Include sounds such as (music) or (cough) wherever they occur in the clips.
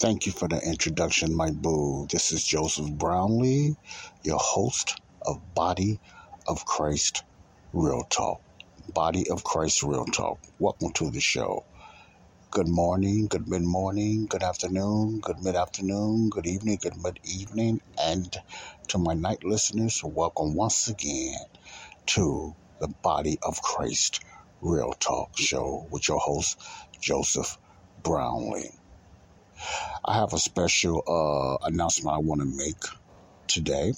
Thank you for the introduction, my boo. This is Joseph Brownlee, your host of Body of Christ Real Talk. Body of Christ Real Talk. Welcome to the show. Good morning, good mid morning, good afternoon, good mid afternoon, good evening, good mid evening, and to my night listeners, welcome once again to the Body of Christ Real Talk show with your host, Joseph Brownlee. I have a special uh, announcement I want to make today.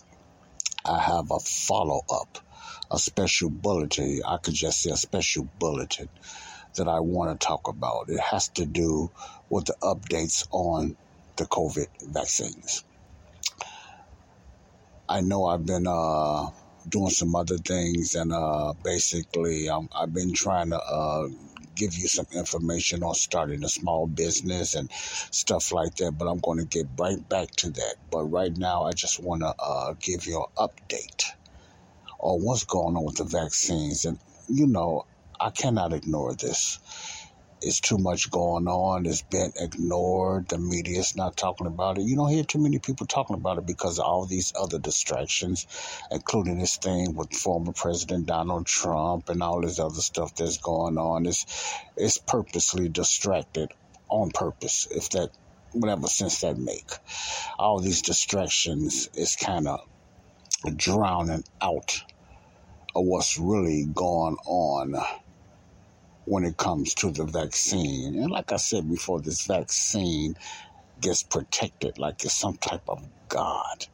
I have a follow up, a special bulletin. I could just say a special bulletin that I want to talk about. It has to do with the updates on the COVID vaccines. I know I've been uh, doing some other things, and uh, basically, um, I've been trying to uh, give you some information on starting a small business and stuff like that. But I'm going to get right back to that. But right now, I just want to uh, give you an update on what's going on with the vaccines. And, you know, I cannot ignore this. It's too much going on. It's been ignored. The media's not talking about it. You don't hear too many people talking about it because of all these other distractions, including this thing with former President Donald Trump and all this other stuff that's going on. It's it's purposely distracted on purpose, if that whatever sense that make. All these distractions is kind of drowning out of what's really going on when it comes to the vaccine. And like I said before, this vaccine gets protected like it's some type of God.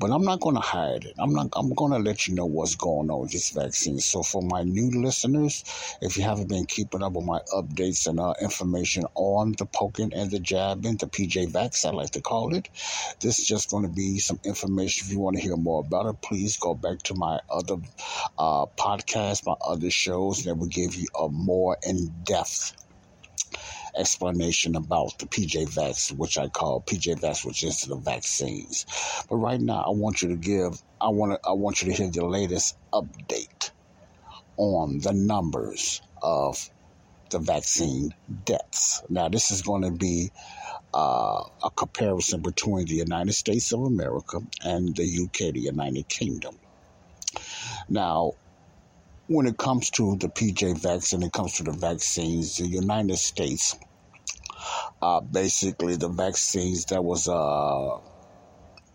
But I'm not going to hide it. I'm not. I'm going to let you know what's going on with this vaccine. So for my new listeners, if you haven't been keeping up with my updates and uh, information on the poking and the jabbing, the PJ Vax, I like to call it, this is just going to be some information. If you want to hear more about it, please go back to my other uh, podcasts, my other shows that will give you a more in depth explanation about the PJ Vax, which I call PJ Vax, which is the vaccines. But right now, I want you to give, I want to, I want you to hear the latest update on the numbers of the vaccine deaths. Now, this is going to be uh, a comparison between the United States of America and the UK, the United Kingdom. Now, when it comes to the PJ vaccine, it comes to the vaccines, the United States, uh, basically the vaccines that was uh,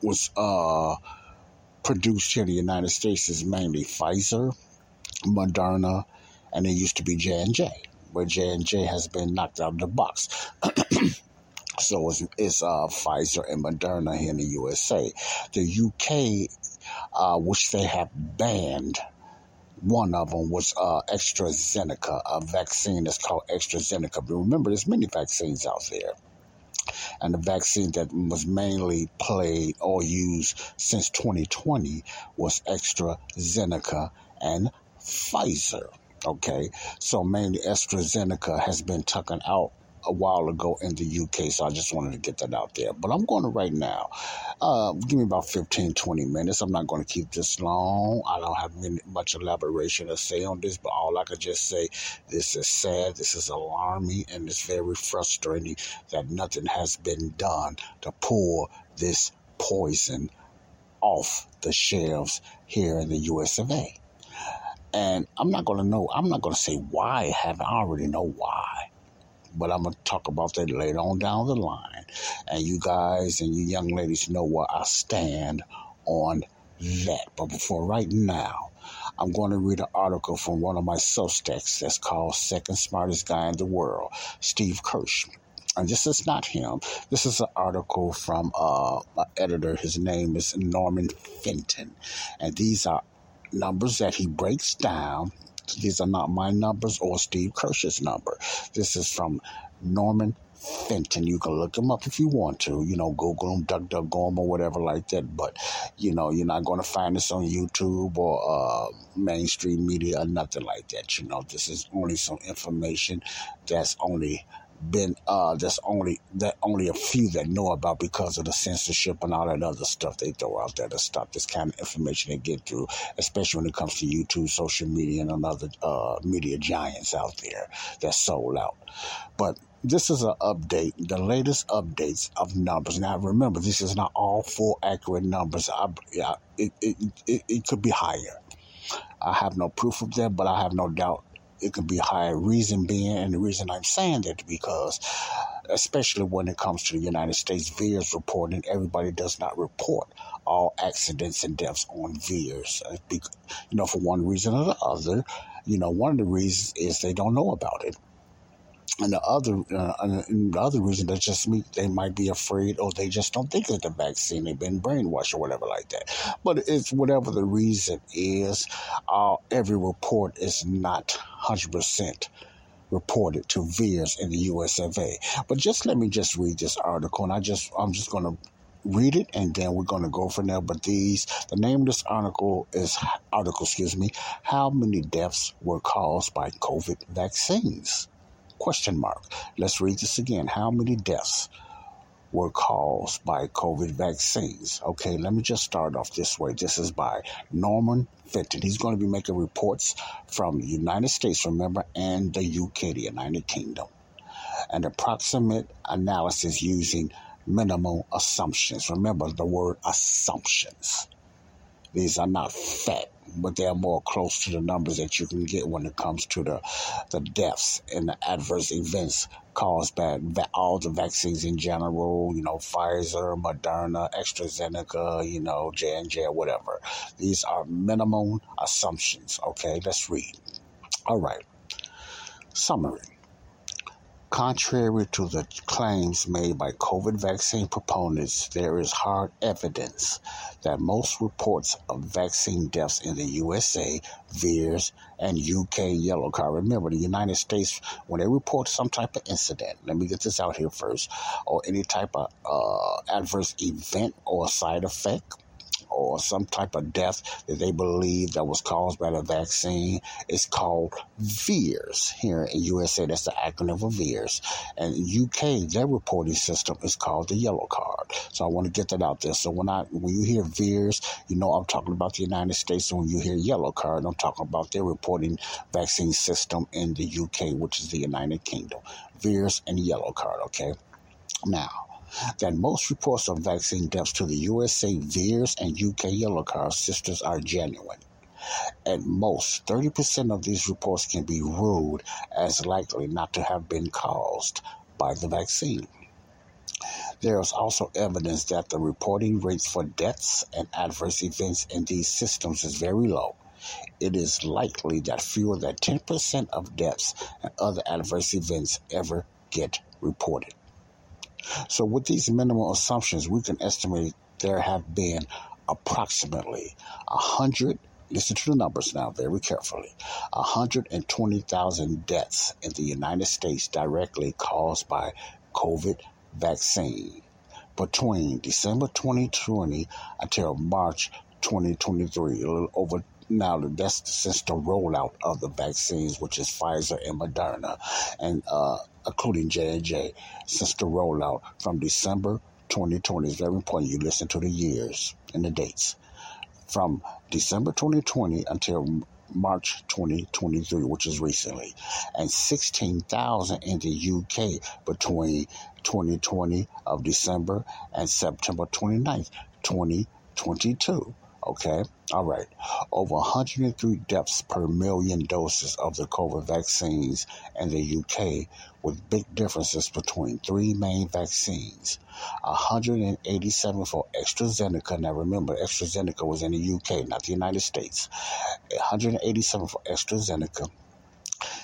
was uh, produced here in the United States is mainly Pfizer, Moderna, and it used to be J and J, but J and J has been knocked out of the box. (clears throat) so it's, it's uh, Pfizer and Moderna here in the USA. The UK, uh, which they have banned one of them was uh, AstraZeneca, a vaccine that's called AstraZeneca. But remember, there's many vaccines out there. And the vaccine that was mainly played or used since 2020 was AstraZeneca and Pfizer. Okay, so mainly AstraZeneca has been taken out a while ago in the UK, so I just wanted to get that out there. But I'm going to right now. Uh, give me about 15, 20 minutes. I'm not going to keep this long. I don't have many, much elaboration to say on this, but all I could just say, this is sad, this is alarming, and it's very frustrating that nothing has been done to pull this poison off the shelves here in the US of A. And I'm not going to know, I'm not going to say why haven't. I already know why but I'm going to talk about that later on down the line. And you guys and you young ladies know where I stand on that. But before right now, I'm going to read an article from one of my Substacks that's called Second Smartest Guy in the World, Steve Kirsch. And this is not him. This is an article from uh, editor. His name is Norman Fenton. And these are numbers that he breaks down. These are not my numbers or Steve Kirsch's number. This is from Norman Fenton. You can look him up if you want to, you know, Google him, DuckDuckGo him, or whatever like that. But, you know, you're not going to find this on YouTube or uh, mainstream media or nothing like that. You know, this is only some information that's only been uh there's only that only a few that know about because of the censorship and all that other stuff they throw out there to stop this kind of information they get through, especially when it comes to YouTube, social media, and other uh, media giants out there that sold out. But this is an update, the latest updates of numbers. Now, remember, this is not all full accurate numbers. I, yeah, it, it, it, it could be higher. I have no proof of that, but I have no doubt it could be higher. Reason being, and the reason I'm saying that because, especially when it comes to the United States, VAERS reporting, everybody does not report all accidents and deaths on VAERS. Uh, you know, for one reason or the other. You know, one of the reasons is they don't know about it and the other uh, and the other reason that just me they might be afraid or they just don't think it's the vaccine they've been brainwashed or whatever like that. But it's whatever the reason is uh, every report is not 100% reported to VAERS in the US of A. But just let me just read this article and I just I'm just going to read it and then we're going to go from there. But these the name of this article is article excuse me how many deaths were caused by covid vaccines Question mark. Let's read this again. How many deaths were caused by COVID vaccines? Okay, let me just start off this way. This is by Norman Fenton. He's going to be making reports from the United States, remember, and the UK, the United Kingdom. An approximate analysis using minimal assumptions. Remember the word assumptions. These are not fact but they're more close to the numbers that you can get when it comes to the the deaths and the adverse events caused by all the vaccines in general, you know, Pfizer, Moderna, AstraZeneca, you know, J&J, whatever. These are minimum assumptions, okay? Let's read. All right. Summary. Contrary to the claims made by COVID vaccine proponents, there is hard evidence that most reports of vaccine deaths in the USA, VAERS, and UK yellow card. Remember, the United States, when they report some type of incident, let me get this out here first, or any type of uh, adverse event or side effect, or some type of death that they believe that was caused by the vaccine is called VAERS here in USA. That's the acronym for VAERS. And UK, their reporting system is called the yellow card. So I want to get that out there. So when I when you hear VAERS, you know I'm talking about the United States. And when you hear yellow card, I'm talking about their reporting vaccine system in the UK, which is the United Kingdom. VAERS and yellow card, okay? Now, that most reports of vaccine deaths to the USA VAERS and UK yellow card sisters are genuine. At most, 30% of these reports can be ruled as likely not to have been caused by the vaccine. There is also evidence that the reporting rates for deaths and adverse events in these systems is very low. It is likely that fewer than 10% of deaths and other adverse events ever get reported. So, with these minimal assumptions, we can estimate there have been approximately 100 listen to the numbers now very carefully 120,000 deaths in the United States directly caused by COVID vaccine between December 2020 until March 2023, a little over now that's since the rollout of the vaccines, which is Pfizer and Moderna, and uh, including J and J, since the rollout from December 2020. It's very important you listen to the years and the dates. From December 2020 until March 2023, which is recently, and 16,000 in the UK between 2020 of December and September 29th, 2022. Okay, all right. Over 103 deaths per million doses of the COVID vaccines in the UK, with big differences between three main vaccines. 187 for AstraZeneca. Now remember, AstraZeneca was in the UK, not the United States. 187 for AstraZeneca.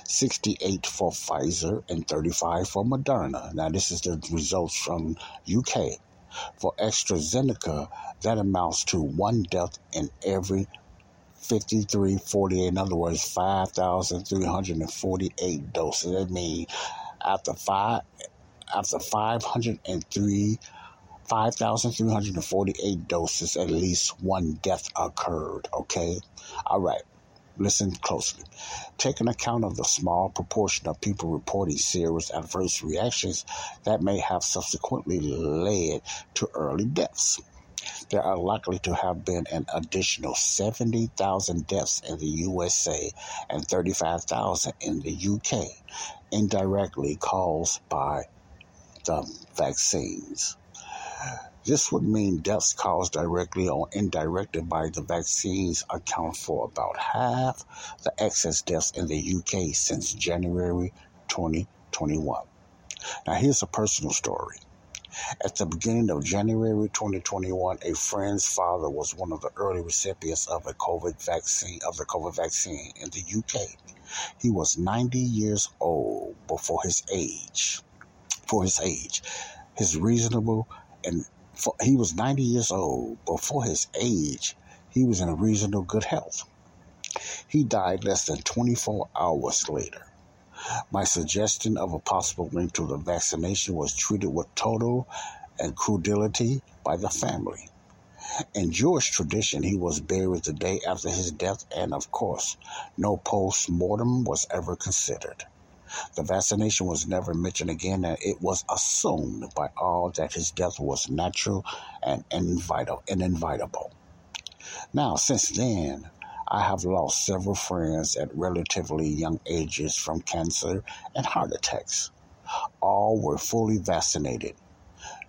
68 for Pfizer and 35 for Moderna. Now, this is the results from UK. For AstraZeneca, that amounts to one death in every 5348. In other words, 5,348 doses. That means after five, after 503, 5,348 doses, at least one death occurred. Okay? All right. Listen closely. Taking account of the small proportion of people reporting serious adverse reactions that may have subsequently led to early deaths. There are likely to have been an additional 70,000 deaths in the USA and 35,000 in the UK, indirectly caused by the vaccines. This would mean deaths caused directly or indirectly by the vaccines account for about half the excess deaths in the UK since January 2021. Now, here's a personal story. At the beginning of January 2021, a friend's father was one of the early recipients of a COVID vaccine of the COVID vaccine in the UK. He was 90 years old before his age. For his age, his reasonable and for, he was 90 years old, but for his age, he was in reasonable good health. He died less than 24 hours later. My suggestion of a possible link to the vaccination was treated with total and incredulity by the family. In Jewish tradition, he was buried the day after his death, and of course, no post mortem was ever considered. The vaccination was never mentioned again, and it was assumed by all that his death was natural and inevitable. Now, since then, I have lost several friends at relatively young ages from cancer and heart attacks. All were fully vaccinated.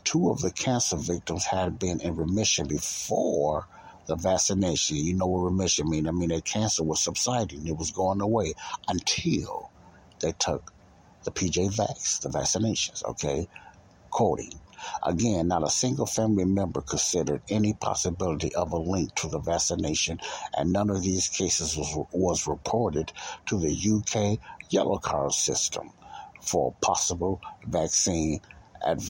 Two of the cancer victims had been in remission before the vaccination. You know what remission means? I mean, their cancer was subsiding, it was going away until they took the PJ Vax, the vaccinations, okay? Quoting, again, not a single family member considered any possibility of a link to the vaccination, and none of these cases was, was reported to the UK yellow card system for possible vaccine adverse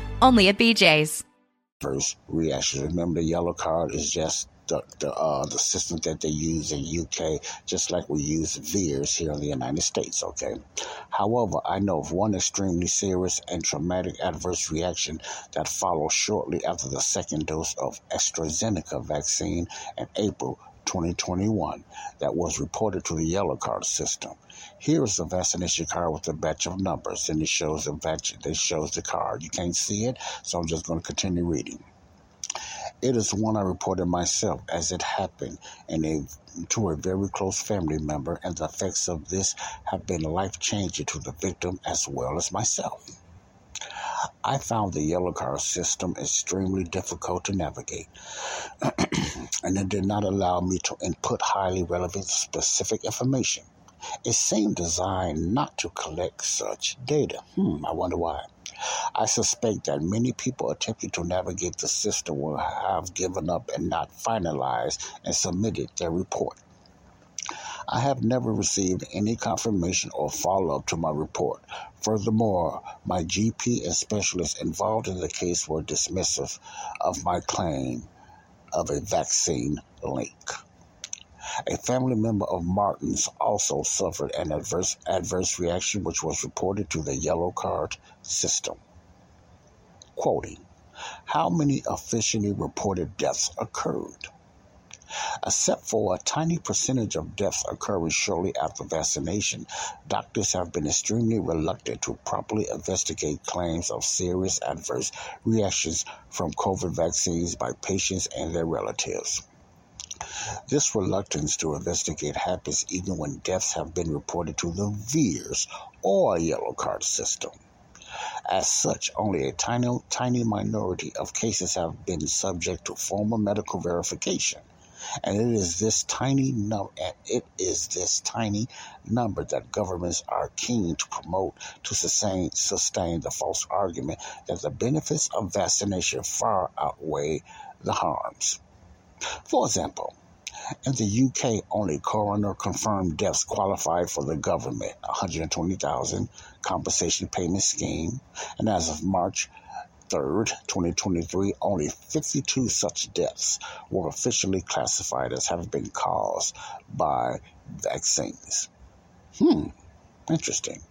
only at BJ's. First reaction. Remember, the yellow card is just the the, uh, the system that they use in UK, just like we use VAERS here in the United States. Okay. However, I know of one extremely serious and traumatic adverse reaction that followed shortly after the second dose of AstraZeneca vaccine in April 2021 that was reported to the yellow card system. Here is the vaccination card with a batch of numbers, and it shows the batch. It shows the card. You can't see it, so I'm just going to continue reading. It is one I reported myself as it happened and a, to a very close family member, and the effects of this have been life changing to the victim as well as myself. I found the yellow card system extremely difficult to navigate, (clears throat) and it did not allow me to input highly relevant specific information. It seemed designed not to collect such data. Hmm, I wonder why. I suspect that many people attempting to navigate the system will have given up and not finalized and submitted their report. I have never received any confirmation or follow up to my report. Furthermore, my GP and specialists involved in the case were dismissive of my claim of a vaccine link. A family member of Martin's also suffered an adverse adverse reaction which was reported to the yellow card system. Quoting, how many officially reported deaths occurred? Except for a tiny percentage of deaths occurring shortly after vaccination, doctors have been extremely reluctant to properly investigate claims of serious adverse reactions from COVID vaccines by patients and their relatives. This reluctance to investigate happens even when deaths have been reported to the VAERS or yellow card system. As such, only a tiny, tiny minority of cases have been subject to formal medical verification, and it is this tiny num- it is this tiny number that governments are keen to promote to sustain sustain the false argument that the benefits of vaccination far outweigh the harms. For example, in the UK, only coroner confirmed deaths qualify for the government 120,000 compensation payment scheme, and as of March 3rd, 2023, only 52 such deaths were officially classified as having been caused by vaccines. Hmm, interesting.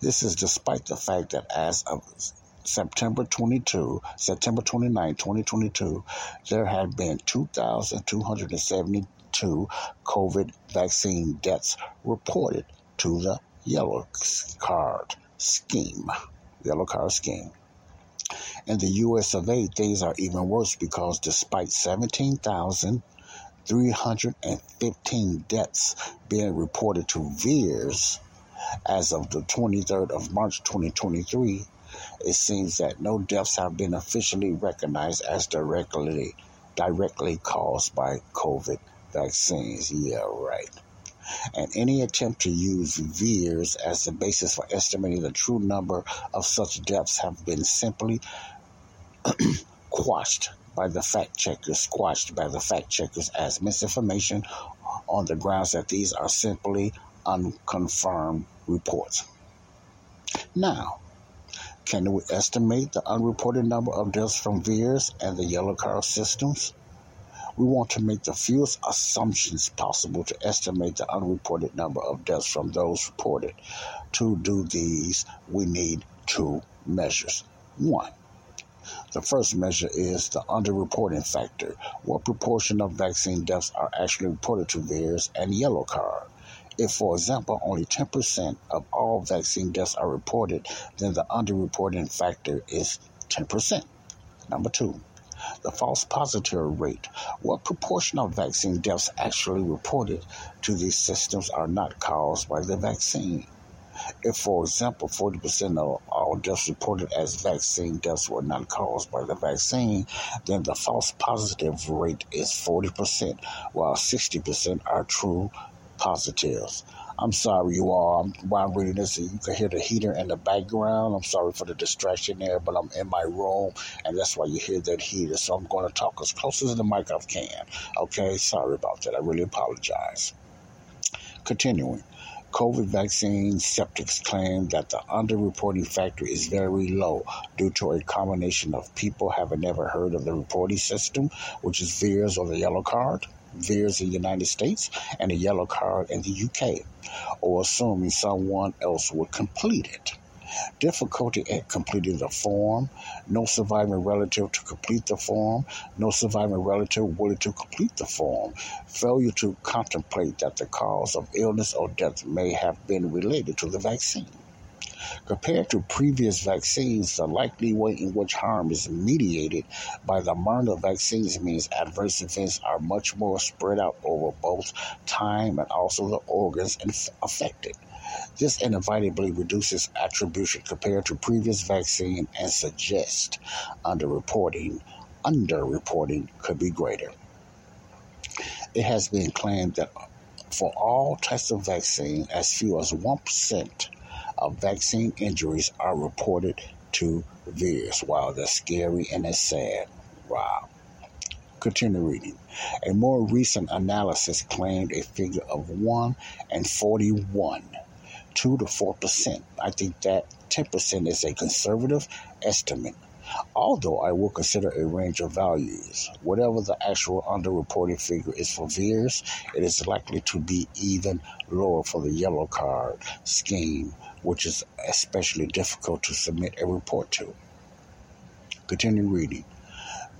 This is despite the fact that as of September 22, September 29, 2022, there had been 2,272 COVID vaccine deaths reported to the yellow card scheme. Yellow card scheme. In the US of A, things are even worse because despite 17,315 deaths being reported to VAERS as of the 23rd of March 2023, it seems that no deaths have been officially recognized as directly directly caused by COVID vaccines. Yeah, right. And any attempt to use VAERS as the basis for estimating the true number of such deaths have been simply (clears throat) quashed by the fact checkers, squashed by the fact checkers as misinformation on the grounds that these are simply unconfirmed reports. Now, can we estimate the unreported number of deaths from VAERS and the yellow card systems? We want to make the fewest assumptions possible to estimate the unreported number of deaths from those reported. To do these, we need two measures. One, the first measure is the underreporting factor. What proportion of vaccine deaths are actually reported to VAERS and yellow card? If, for example, only 10% of all vaccine deaths are reported, then the underreporting factor is 10%. Number two, the false positive rate. What proportion of vaccine deaths actually reported to these systems are not caused by the vaccine? If, for example, 40% of all deaths reported as vaccine deaths were not caused by the vaccine, then the false positive rate is 40%, while 60% are true positives. I'm sorry, you all. While I'm reading this, you can hear the heater in the background. I'm sorry for the distraction there, but I'm in my room, and that's why you hear that heater. So I'm going to talk as close as the mic I can. Okay, sorry about that. I really apologize. Continuing. COVID vaccine skeptics claim that the underreporting factor is very low due to a combination of people having never heard of the reporting system, which is VAERS or the yellow card, VAERS in the United States and a yellow card in the UK, or assuming someone else would complete it. Difficulty at completing the form, no surviving relative to complete the form, no surviving relative willing to complete the form, failure to contemplate that the cause of illness or death may have been related to the vaccine. Compared to previous vaccines, the likely way in which harm is mediated by the Moderna vaccines means adverse events are much more spread out over both time and also the organs affected. This inevitably reduces attribution compared to previous vaccine and suggests underreporting underreporting could be greater. It has been claimed that for all types of vaccine, as few as 1% of vaccine injuries are reported to VAERS. Wow, that's scary and that's sad. Wow. Continue reading. A more recent analysis claimed a figure of 1 and 41, 2 to 4%. I think that 10% is a conservative estimate, although I will consider a range of values. Whatever the actual underreported figure is for VAERS, it is likely to be even lower for the yellow card scheme, which is especially difficult to submit a report to. Continue reading.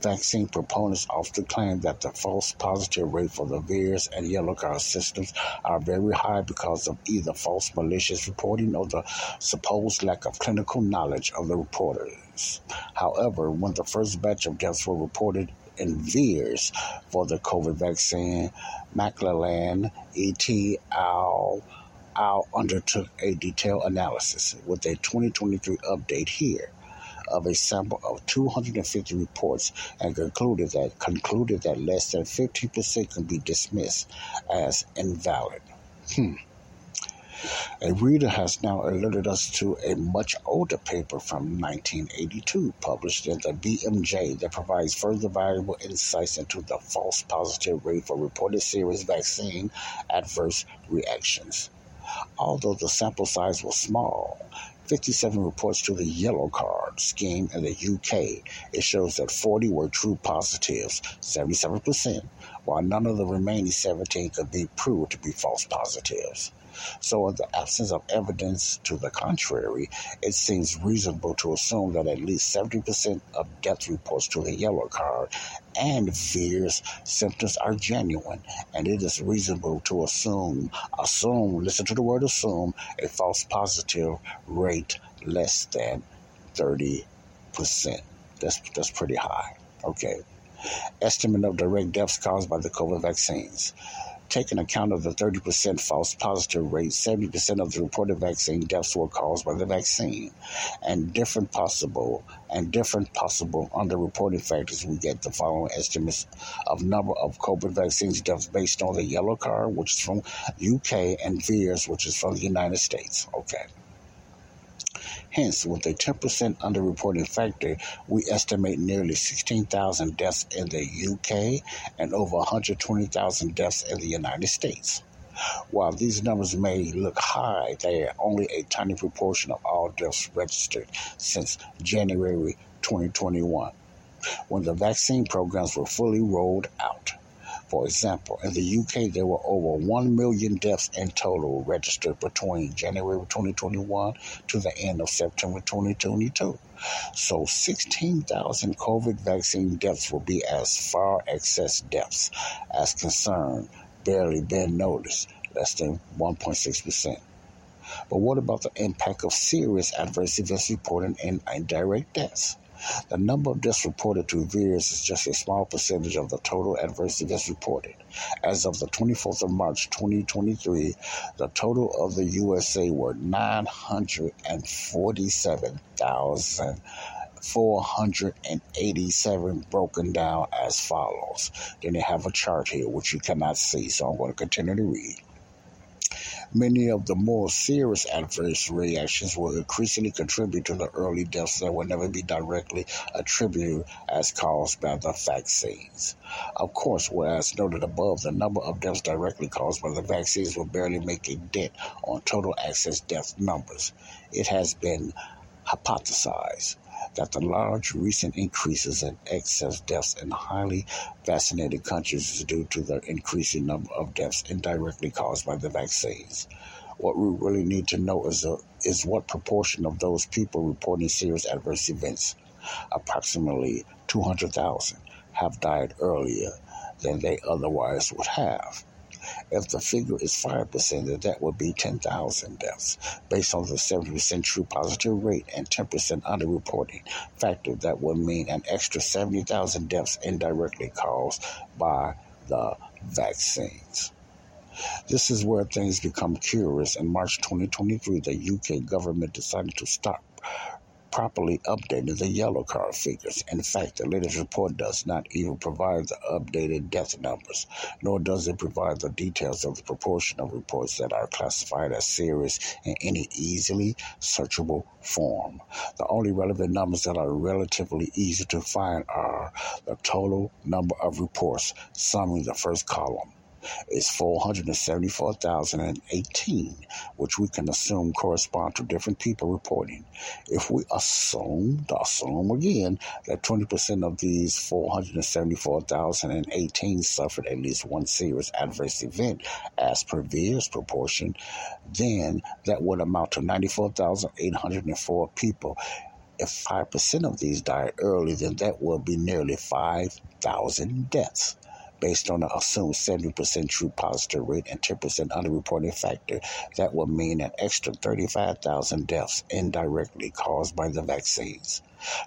Vaccine proponents often claim that the false positive rate for the VAERS and yellow card systems are very high because of either false malicious reporting or the supposed lack of clinical knowledge of the reporters. However, when the first batch of deaths were reported in VAERS for the COVID vaccine, McLachlan et al. Al. undertook a detailed analysis with a 2023 update here of a sample of 250 reports and concluded that concluded that less than 15% can be dismissed as invalid. Hmm. A reader has now alerted us to a much older paper from 1982 published in the BMJ that provides further valuable insights into the false positive rate for reported serious vaccine adverse reactions. Although the sample size was small, 57 reports to the yellow card scheme in the UK. It shows that 40 were true positives, 77%, while none of the remaining 17 could be proved to be false positives. So, in the absence of evidence to the contrary, it seems reasonable to assume that at least 70% of death reports to the yellow card and VAERS symptoms are genuine, and it is reasonable to assume, assume, listen to the word assume, a false positive rate less than 30%. That's, that's pretty high. Okay. Estimate of direct deaths caused by the COVID vaccines taking account of the 30% false positive rate, 70% of the reported vaccine deaths were caused by the vaccine. And different possible and different possible underreported factors, we get the following estimates of number of COVID vaccines deaths based on the yellow card, which is from UK, and VAERS, which is from the United States. Okay. Hence, with a 10% underreporting factor, we estimate nearly 16,000 deaths in the UK and over 120,000 deaths in the United States. While these numbers may look high, they are only a tiny proportion of all deaths registered since January 2021, when the vaccine programs were fully rolled out. For example, in the UK, there were over 1 million deaths in total registered between January 2021 to the end of September 2022. So 16,000 COVID vaccine deaths will be as far excess deaths as concerned barely been noticed, less than 1.6%. But what about the impact of serious adverse events reported in indirect deaths? The number of deaths reported to VAERS is just a small percentage of the total adverse events reported. As of the 24th of March 2023, the total of the USA were 947,487 broken down as follows. Then they have a chart here which you cannot see, so I'm going to continue to read. Many of the more serious adverse reactions will increasingly contribute to the early deaths that will never be directly attributed as caused by the vaccines. Of course, whereas noted above, the number of deaths directly caused by the vaccines will barely make a dent on total excess death numbers. It has been hypothesized that the large recent increases in excess deaths in highly vaccinated countries is due to the increasing number of deaths indirectly caused by the vaccines. What we really need to know is, a, uh, is what proportion of those people reporting serious adverse events, approximately 200,000, have died earlier than they otherwise would have. If the figure is 5%, then that would be 10,000 deaths. Based on the 70% true positive rate and 10% underreporting factor, that would mean an extra 70,000 deaths indirectly caused by the vaccines. This is where things become curious. In March 2023, the UK government decided to stop properly updating the yellow card figures. In fact, the latest report does not even provide the updated death numbers, nor does it provide the details of the proportion of reports that are classified as serious in any easily searchable form. The only relevant numbers that are relatively easy to find are the total number of reports, summing the first column is 474,018, which we can assume correspond to different people reporting. If we assume, to assume again, that 20% of these 474,018 suffered at least one serious adverse event as per VAERS proportion, then that would amount to 94,804 people. If 5% of these died early, then that would be nearly 5,000 deaths based on the assumed 70% true positive rate and 10% underreporting factor, that would mean an extra 35,000 deaths indirectly caused by the vaccines.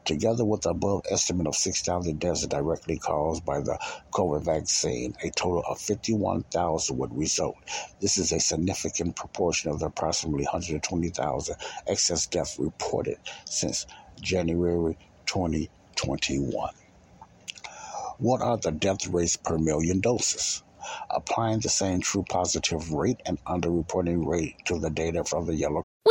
Together with the above estimate of 6,000 deaths directly caused by the COVID vaccine, a total of 51,000 would result. This is a significant proportion of the approximately 120,000 excess deaths reported since January 2021. What are the death rates per million doses? Applying the same true positive rate and underreporting rate to the data from the yellow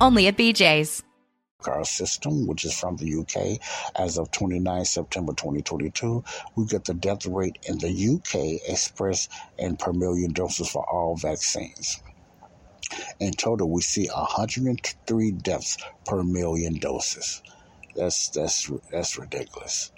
only at BJ's. Our system, which is from the UK, as of 29 September 2022, we get the death rate in the UK expressed in per million doses for all vaccines. In total, we see 103 deaths per million doses. That's that's that's ridiculous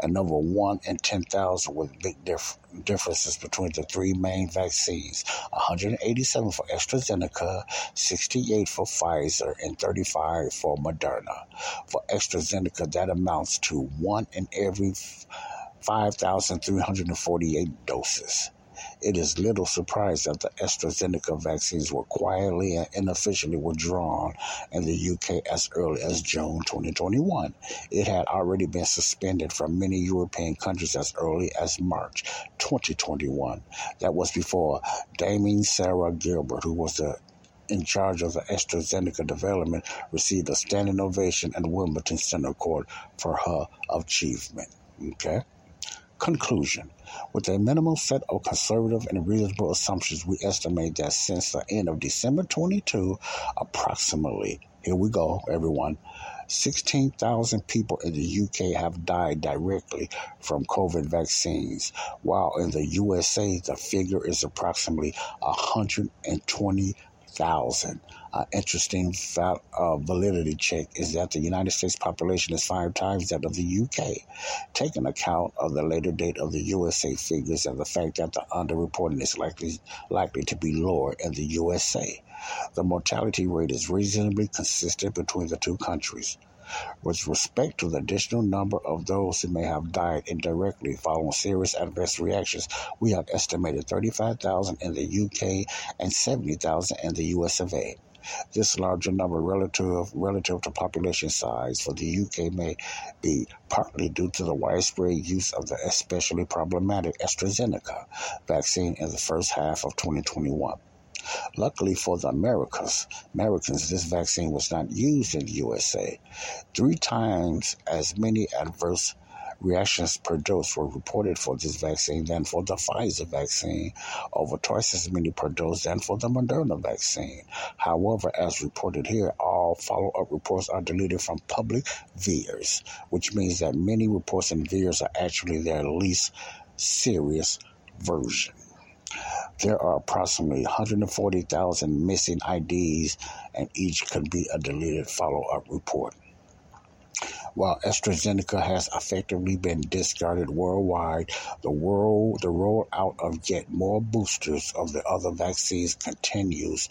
and number one in 10,000 with big dif- differences between the three main vaccines 187 for AstraZeneca, 68 for Pfizer, and 35 for Moderna. For AstraZeneca, that amounts to one in every 5,348 doses. It is little surprise that the AstraZeneca vaccines were quietly and unofficially withdrawn in the UK as early as June 2021. It had already been suspended from many European countries as early as March 2021. That was before Dame Sarah Gilbert, who was the in charge of the AstraZeneca development, received a standing ovation at Wimbledon Center Court for her achievement. Okay? Conclusion With a minimal set of conservative and reasonable assumptions, we estimate that since the end of December 22, approximately, here we go, everyone, 16,000 people in the UK have died directly from COVID vaccines, while in the USA the figure is approximately 120,000. An interesting uh, validity check is that the United States population is five times that of the UK. Taking account of the later date of the USA figures and the fact that the underreporting is likely likely to be lower in the USA, the mortality rate is reasonably consistent between the two countries. With respect to the additional number of those who may have died indirectly following serious adverse reactions, we have estimated 35,000 in the UK and 70,000 in the US of A. This larger number relative relative to population size for the UK may be partly due to the widespread use of the especially problematic AstraZeneca vaccine in the first half of 2021. Luckily for the Americas, Americans, this vaccine was not used in the USA. Three times as many adverse reactions per dose were reported for this vaccine than for the Pfizer vaccine, over twice as many per dose than for the Moderna vaccine. However, as reported here, all follow up reports are deleted from public VAERS, which means that many reports in VAERS are actually their least serious version. There are approximately 140,000 missing IDs, and each could be a deleted follow up report. While AstraZeneca has effectively been discarded worldwide, the world the rollout of yet more boosters of the other vaccines continues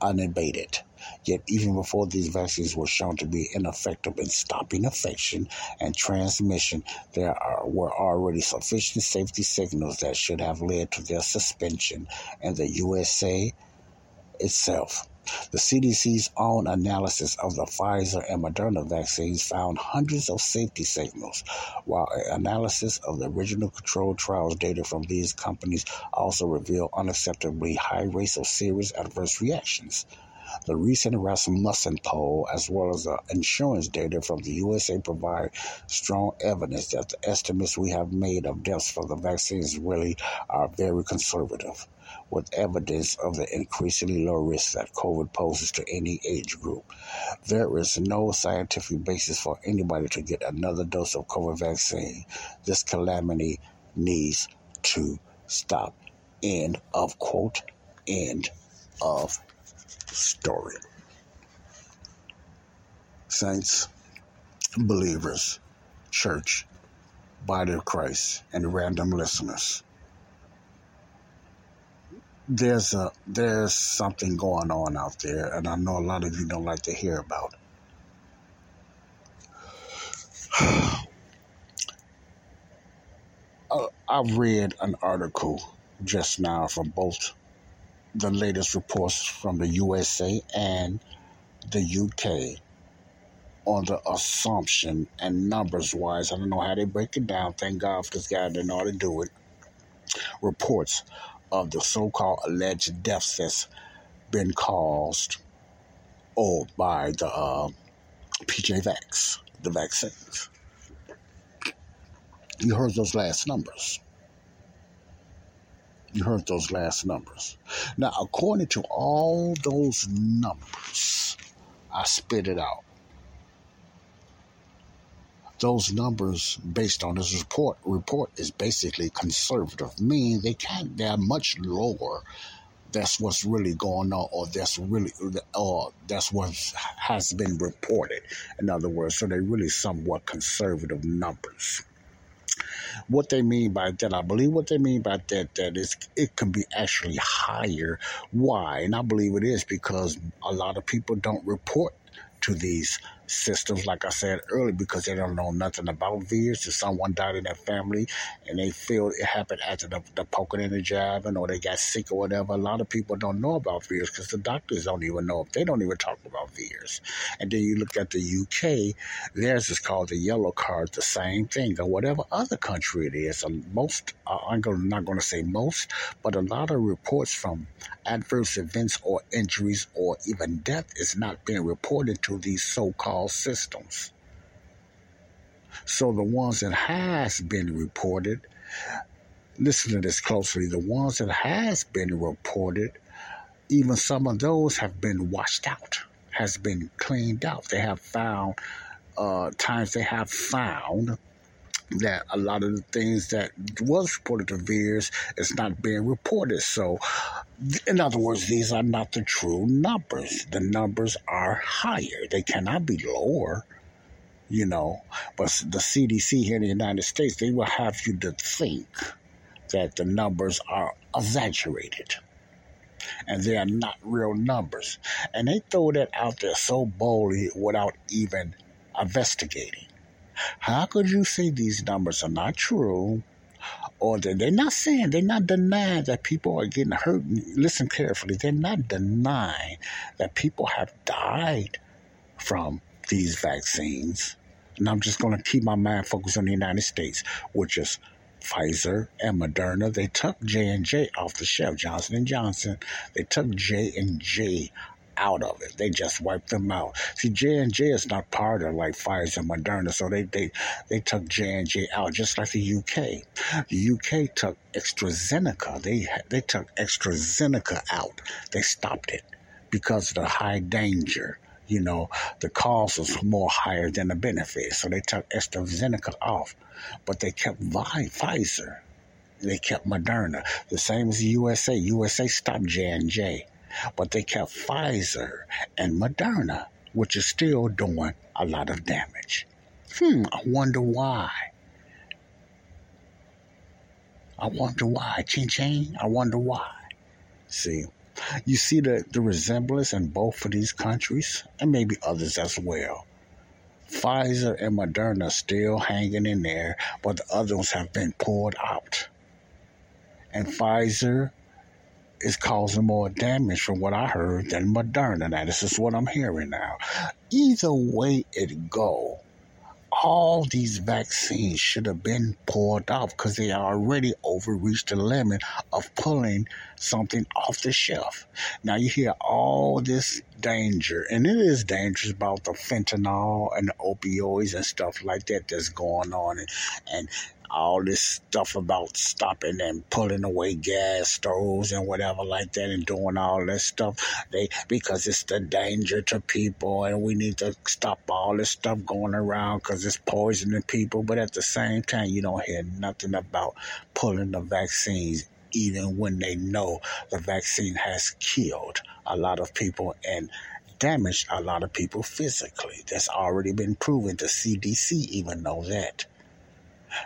unabated. Yet, even before these vaccines were shown to be ineffective in stopping infection and transmission, there are, were already sufficient safety signals that should have led to their suspension in the USA itself. The CDC's own analysis of the Pfizer and Moderna vaccines found hundreds of safety signals, while analysis of the original controlled trials data from these companies also revealed unacceptably high rates of serious adverse reactions. The recent Rasmussen poll, as well as the insurance data from the USA, provide strong evidence that the estimates we have made of deaths for the vaccines really are very conservative, with evidence of the increasingly low risk that COVID poses to any age group. There is no scientific basis for anybody to get another dose of COVID vaccine. This calamity needs to stop. End of quote. End of story. Saints, believers, church, body of Christ, and random listeners. There's a there's something going on out there, and I know a lot of you don't like to hear about. (sighs) uh, I read an article just now from both the latest reports from the USA and the UK on the assumption and numbers wise. I don't know how they break it down. Thank God for this guy that know how to do it. Reports of the so called alleged deaths that's been caused or by the uh, PJ Vax, the vaccines. You heard those last numbers. You heard those last numbers. Now, according to all those numbers, I spit it out. Those numbers, based on this report, report is basically conservative, meaning they can't. They're much lower. That's what's really going on, or that's really, or that's what has been reported. In other words, so they're really somewhat conservative numbers what they mean by that. I believe what they mean by that that is it can be actually higher. Why? And I believe it is because a lot of people don't report to these systems, like I said earlier, because they don't know nothing about VAERS. If someone died in their family and they feel it happened after the, the poking and the jabbing or they got sick or whatever, a lot of people don't know about VAERS because the doctors don't even know. If they don't even talk about VAERS. And then you look at the UK, theirs is called the yellow card, the same thing, or whatever other country it is. And Most, I'm not going to say most, but a lot of reports from adverse events or injuries or even death is not being reported to these so-called systems. So the ones that has been reported, listen to this closely, the ones that has been reported, even some of those have been washed out, has been cleaned out. They have found uh, times they have found that a lot of the things that was reported to VAERS is not being reported. So, in other words, these are not the true numbers. The numbers are higher. They cannot be lower, you know. But the CDC here in the United States, they will have you to think that the numbers are exaggerated. And they are not real numbers. And they throw that out there so boldly without even investigating. How could you say these numbers are not true? Or they're not saying, they're not denying that people are getting hurt. Listen carefully, they're not denying that people have died from these vaccines. And I'm just going to keep my mind focused on the United States, which is Pfizer and Moderna. They took J and J off the shelf. Johnson and Johnson. They took J and J out of it. They just wiped them out. See, J and J is not part of like Pfizer and Moderna, so they they they took J and J out, just like the UK. The UK took AstraZeneca. They they took AstraZeneca out. They stopped it because of the high danger. You know, the cost was more higher than the benefit, so they took AstraZeneca off, but they kept Pfizer. They kept Moderna, the same as the USA. USA stopped J and J, but they kept Pfizer and Moderna, which is still doing a lot of damage. Hmm, I wonder why. I wonder why. Ching ching. I wonder why. See, you see the, the resemblance in both of these countries, and maybe others as well. Pfizer and Moderna still hanging in there, but the others have been pulled out. And Pfizer is causing more damage from what I heard than Moderna. Now, this is what I'm hearing now. Either way it go, all these vaccines should have been pulled off because they already overreached the limit of pulling something off the shelf. Now you hear all this danger, and it is dangerous about the fentanyl and the opioids and stuff like that that's going on, and, and all this stuff about stopping and pulling away gas stoves and whatever like that and doing all this stuff. They because it's the danger to people and we need to stop all this stuff going around because it's poisoning people. But at the same time you don't hear nothing about pulling the vaccines even when they know the vaccine has killed a lot of people and damaged a lot of people physically. That's already been proven. The cdc even know that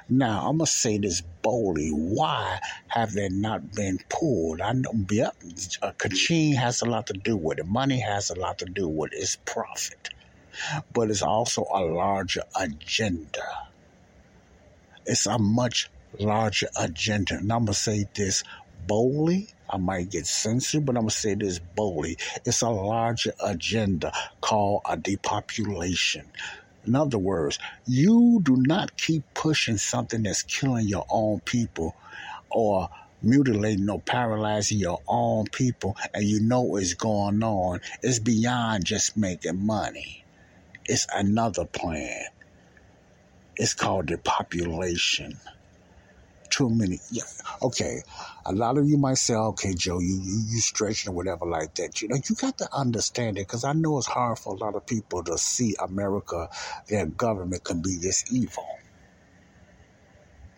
now, I'm going to say this boldly. Why have they not been pulled? I know, yep, uh, Kaching has a lot to do with it. Money has a lot to do with it. It's profit. But it's also a larger agenda. It's a much larger agenda. And I'm going to say this boldly. I might get censored, but I'm going to say this boldly. It's a larger agenda called a depopulation. In other words, you do not keep pushing something that's killing your own people or mutilating or paralyzing your own people and you know what's going on. It's beyond just making money. It's another plan. It's called depopulation too many. Yeah, okay. A lot of you might say, okay, Joe, you you, you stretching or whatever like that. You know, you got to understand it because I know it's hard for a lot of people to see America, their government can be this evil.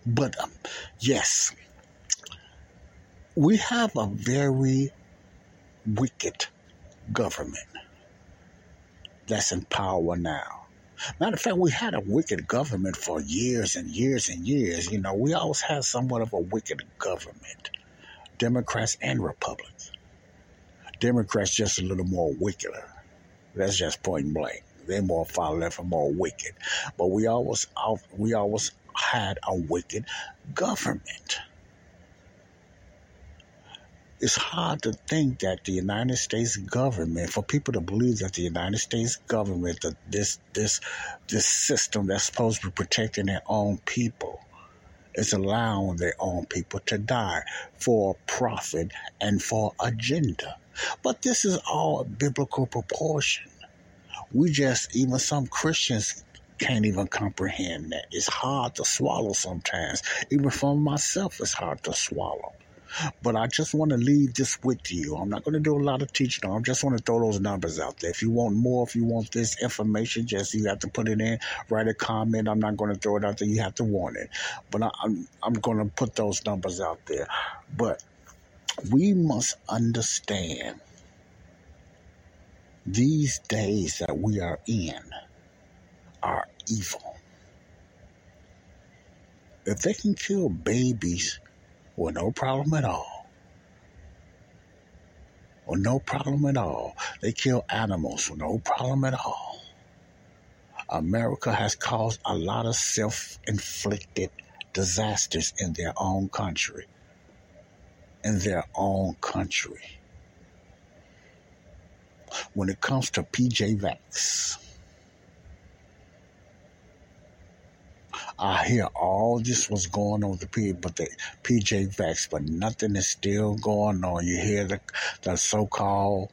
But um, yes, we have a very wicked government that's in power now. Matter of fact, we had a wicked government for years and years and years. You know, we always had somewhat of a wicked government, Democrats and Republicans. Democrats just a little more wickeder. That's just point blank. They're more far left and more wicked. But we always we always had a wicked government it's hard to think that the United States government, for people to believe that the United States government, that this this this system that's supposed to be protecting their own people, is allowing their own people to die for profit and for agenda. But this is all biblical proportion. We just even some Christians can't even comprehend that. It's hard to swallow sometimes. Even for myself, it's hard to swallow. But I just want to leave this with you. I'm not going to do a lot of teaching. I just want to throw those numbers out there. If you want more, if you want this information, just you have to put it in, write a comment. I'm not going to throw it out there. You have to want it. But I, I'm I'm going to put those numbers out there. But we must understand these days that we are in are evil. If they can kill babies well, no problem at all. Well, no problem at all. They kill animals, no problem at all. America has caused a lot of self inflicted disasters in their own country. In their own country. When it comes to PJ Vax, I hear all this was going on with the P, but the PJ Vax, but nothing is still going on. You hear the the so-called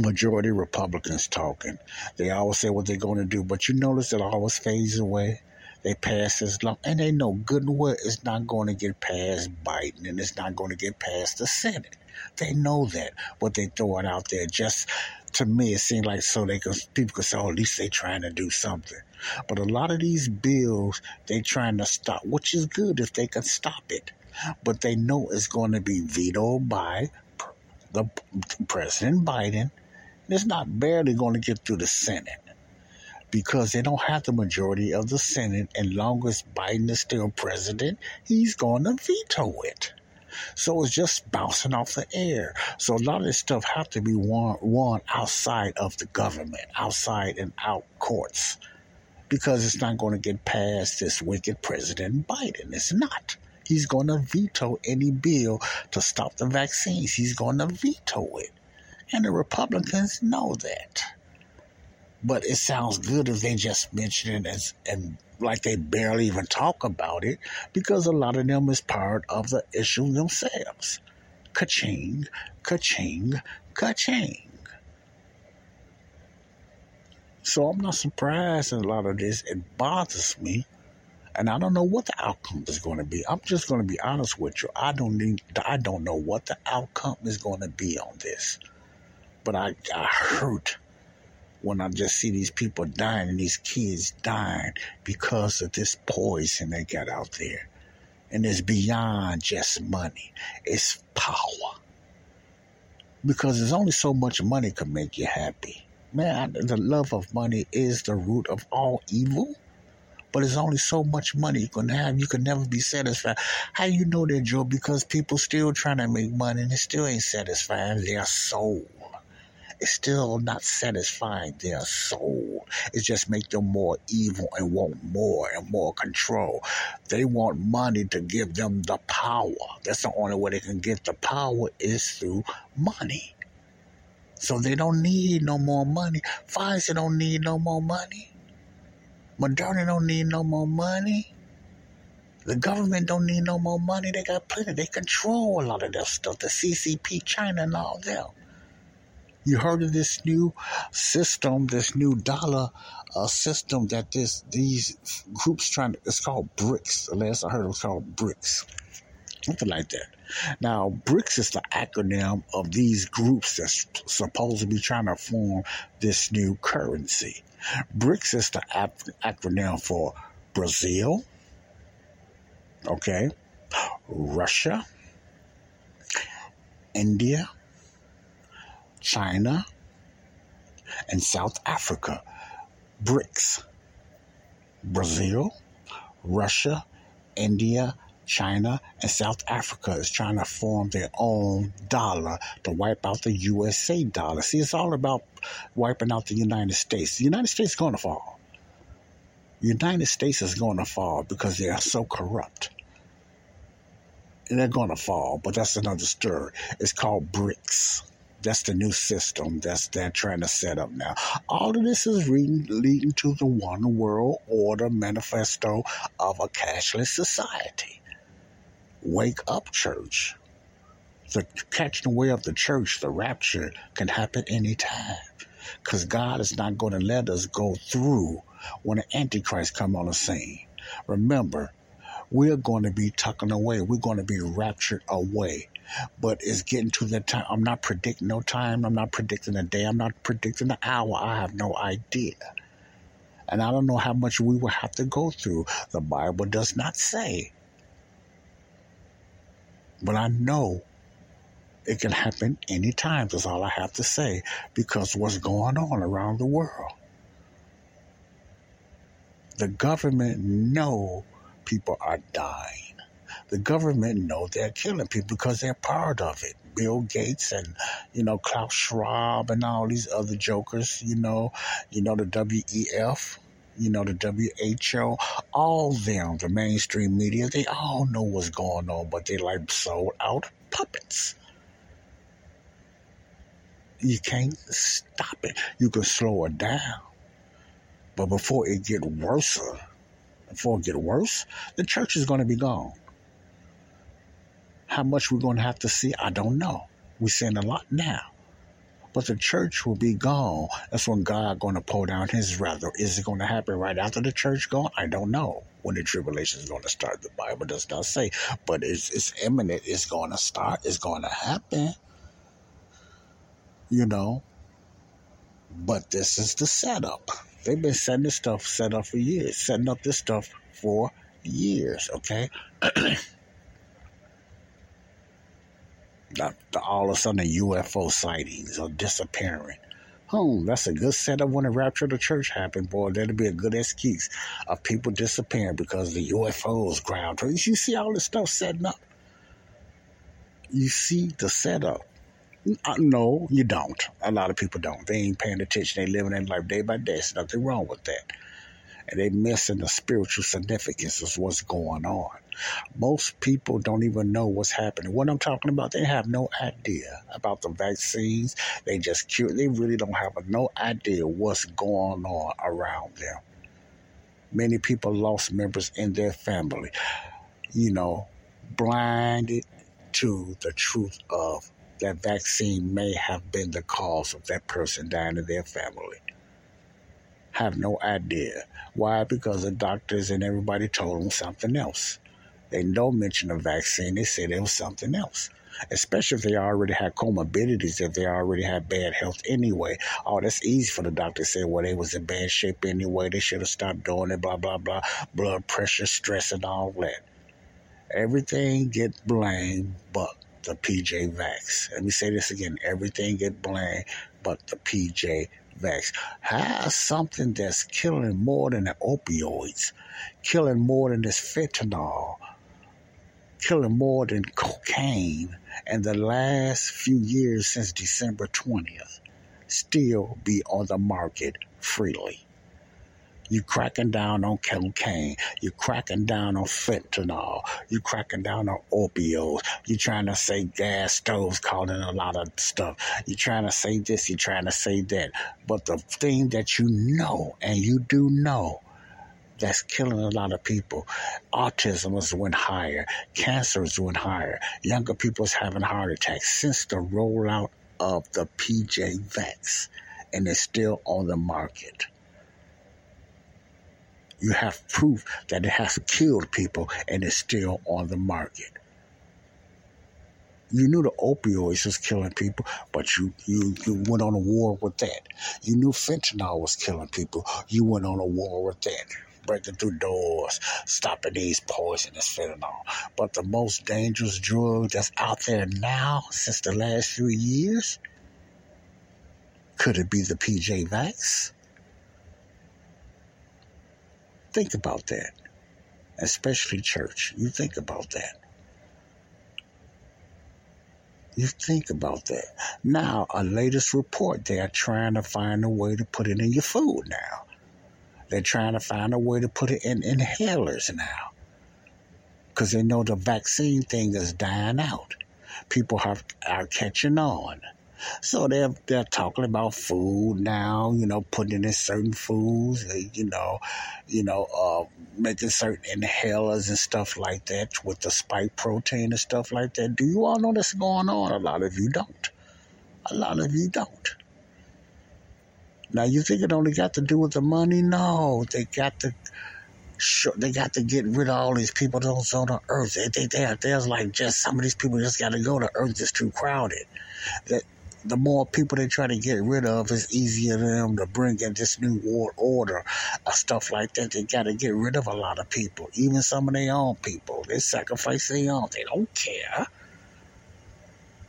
majority Republicans talking. They always say what they're going to do, but you notice it always fades away. They pass this law, and they know good and well it's not going to get past Biden, and it's not going to get past the Senate. They know that, but they throw it out there just to me. It seems like so they can people can say, "Oh, at least they're trying to do something." But a lot of these bills they're trying to stop, which is good if they can stop it. But they know it's going to be vetoed by the President Biden. It's not barely going to get through the Senate because they don't have the majority of the Senate. And long as Biden is still president, he's going to veto it. So it's just bouncing off the air. So a lot of this stuff have to be won, won outside of the government, outside and out courts, because it's not going to get past this wicked President Biden. It's not. He's going to veto any bill to stop the vaccines. He's going to veto it. And the Republicans know that. But it sounds good if they just mention it as and like they barely even talk about it because a lot of them is part of the issue themselves. Ka-ching, ka-ching, ka-ching. So I'm not surprised in a lot of this. It bothers me. And I don't know what the outcome is going to be. I'm just going to be honest with you. I don't need, I don't know what the outcome is going to be on this. But I got hurt when I just see these people dying and these kids dying because of this poison they got out there. And it's beyond just money, it's power. Because there's only so much money can make you happy. Man, the love of money is the root of all evil. But there's only so much money you can have. You can never be satisfied. How you know that, Joe? Because people still trying to make money and it still ain't satisfying their soul it's still not satisfying their soul. It just makes them more evil and want more and more control. They want money to give them the power. That's the only way they can get the power is through money. So they don't need no more money. Pfizer don't need no more money. Moderna don't need no more money. The government don't need no more money. They got plenty. They control a lot of that stuff. The CCP, China, and all them. You heard of this new system, this new dollar uh, system that this these groups trying to, it's called BRICS. The last I heard it was called BRICS. Something like that. Now, BRICS is the acronym of these groups that's supposed to be trying to form this new currency. BRICS is the acronym for Brazil, okay, Russia, India, China, and South Africa. BRICS. Brazil, Russia, India, China, and South Africa is trying to form their own dollar to wipe out the USA dollar. See, it's all about wiping out the United States. The United States is going to fall. The United States is going to fall because they are so corrupt. And they're going to fall, but that's another story. It's called BRICS. That's the new system that's they're trying to set up now. All of this is leading, leading to the one world order manifesto of a cashless society. Wake up, church. The catching away of the church, the rapture, can happen anytime. Because God is not going to let us go through when the Antichrist come on the scene. Remember, we're going to be tucking away. We're going to be raptured away but it's getting to the time. I'm not predicting no time. I'm not predicting a day. I'm not predicting the hour. I have no idea. And I don't know how much we will have to go through. The Bible does not say. But I know it can happen anytime. That's all I have to say because what's going on around the world. The government know people are dying the government know they're killing people because they're part of it. Bill Gates and you know Klaus Schwab and all these other jokers, you know, you know the WEF, you know the WHO, all them, the mainstream media, they all know what's going on, but they like sold out puppets. You can't stop it. You can slow it down, but before it get worse, before it get worse, the church is going to be gone. How much we're going to have to see, I don't know. We're seeing a lot now. But the church will be gone. That's when God going to pull down His wrath. Is it going to happen right after the church gone? I don't know when the tribulation is going to start. The Bible does not say, but it's it's imminent. It's going to start. It's going to happen. You know. But this is the setup. They've been setting this stuff set up for years, setting up this stuff for years. Okay. (clears throat) the, the, all of a sudden UFO sightings or disappearing. Hmm, that's a good setup when the rapture of the church happened, boy. That'd be a good excuse of people disappearing because the UFOs ground. You see all this stuff setting up. You see the setup. Uh, no, you don't. A lot of people don't. They ain't paying attention. They living their life day by day. There's nothing wrong with that. And they missing the spiritual significance of what's going on. Most people don't even know what's happening. What I'm talking about, they have no idea about the vaccines. They just cure. They really don't have a, no idea what's going on around them. Many people lost members in their family. You know, blinded to the truth of that vaccine may have been the cause of that person dying in their family. Have no idea. Why? Because the doctors and everybody told them something else. They don't mention the vaccine. They said it was something else. Especially if they already had comorbidities, if they already had bad health anyway. Oh, that's easy for the doctor to say, well, they was in bad shape anyway. They should have stopped doing it, blah, blah, blah. Blood pressure, stress, and all that. Everything get blamed but the PJ Vax. Let me say this again. Everything get blamed but the PJ Has something that's killing more than the opioids, killing more than this fentanyl, killing more than cocaine in the last few years since December 20th still be on the market freely. You're cracking down on cocaine. You're cracking down on fentanyl. You're cracking down on opioids. You're trying to say gas stoves causing a lot of stuff. You're trying to say this. You're trying to say that. But the thing that you know, and you do know, that's killing a lot of people. Autism is went higher. Cancer is went higher. Younger people is having heart attacks since the rollout of the PJ Vax, and it's still on the market you have proof that it has killed people and it's still on the market. You knew the opioids was killing people, but you, you, you went on a war with that. You knew fentanyl was killing people. You went on a war with that. Breaking through doors, stopping these poisonous fentanyl. But the most dangerous drug that's out there now since the last few years, could it be the PJ Vax? Think about that. Especially church. You think about that. You think about that. Now, a latest report, they are trying to find a way to put it in your food now. They're trying to find a way to put it in inhalers now. Because they know the vaccine thing is dying out. People have, are catching on. So they're they're talking about food now, you know, putting in certain foods, you know, you know, uh, making certain inhalers and stuff like that with the spike protein and stuff like that. Do you all know this going on? A lot of you don't. A lot of you don't. Now you think it only got to do with the money? No, they got to. Sure, they got to get rid of all these people that's on the earth. They, they, they, there's like just some of these people just got to go. The earth is too crowded. That the more people they try to get rid of, it's easier for them to bring in this new world order, uh, stuff like that. They got to get rid of a lot of people, even some of their own people. They sacrifice their own. They don't care.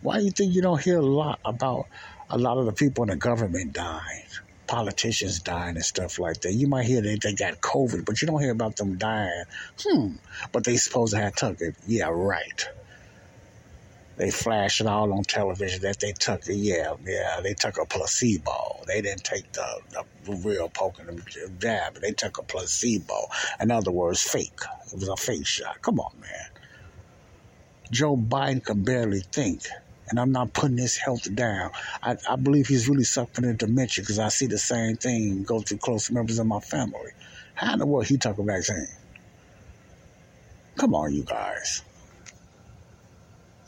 Why do you think you don't hear a lot about a lot of the people in the government dying? Politicians dying and stuff like that. You might hear that they got COVID, but you don't hear about them dying. Hmm. But they supposed to have took it. Yeah, right they flash it all on television that they took a yeah yeah they took a placebo. They didn't take the, the real poking them jab they took a placebo. In other words fake. It was a fake shot. Come on man. Joe biden can barely think and i'm not putting his health down. I, I believe he's really suffering in dementia because i see the same thing go through close members of my family. How in the world he took a vaccine? Come on you guys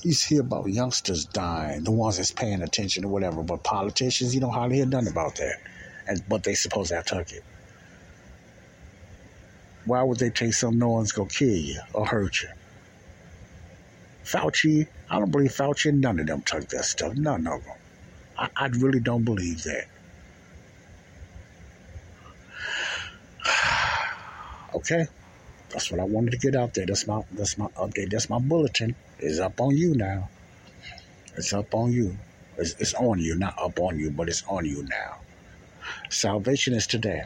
you hear about youngsters dying, the ones that's paying attention or whatever, but politicians, you don't hardly hear nothing about that. And but they supposed to took it. Why would they take something no one's gonna kill you or hurt you? Fauci, I don't believe Fauci and none of them took that stuff. None of them. I, I really don't believe that. (sighs) okay. That's what I wanted to get out there. That's my that's my update. That's my bulletin. It's up on you now. It's up on you. It's, it's on you, not up on you, but it's on you now. Salvation is today.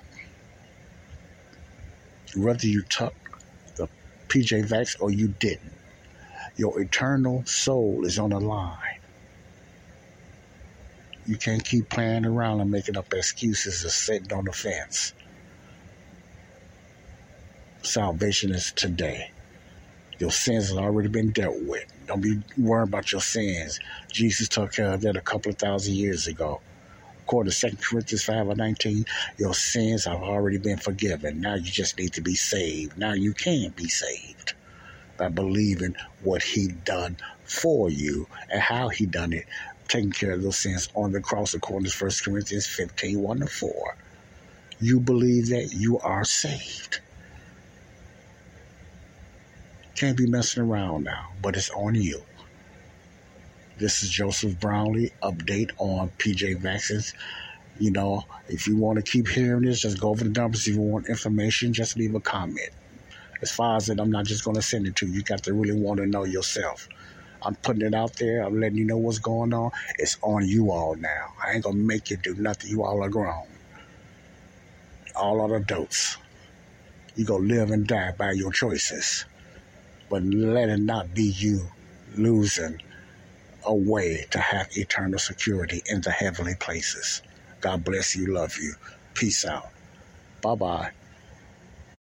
Whether you took the PJ Vax or you didn't, your eternal soul is on the line. You can't keep playing around and making up excuses or sitting on the fence salvation is today. Your sins have already been dealt with. Don't be worried about your sins. Jesus took care of that a couple of thousand years ago. According to 2 Corinthians 5 and 19, your sins have already been forgiven. Now you just need to be saved. Now you can be saved by believing what he done for you and how he done it, taking care of those sins on the cross according to 1 Corinthians 15, 1 to 4. You believe that you are saved. Can't be messing around now, but it's on you. This is Joseph Brownlee. Update on PJ Vaccines. You know, if you want to keep hearing this, just go over the numbers. If you want information, just leave a comment. As far as it, I'm not just going to send it to you. You got to really want to know yourself. I'm putting it out there. I'm letting you know what's going on. It's on you all now. I ain't going to make you do nothing. You all are grown. All are adults. You go live and die by your choices but let it not be you losing a way to have eternal security in the heavenly places. God bless you, love you. Peace out. Bye bye.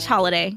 slash holiday.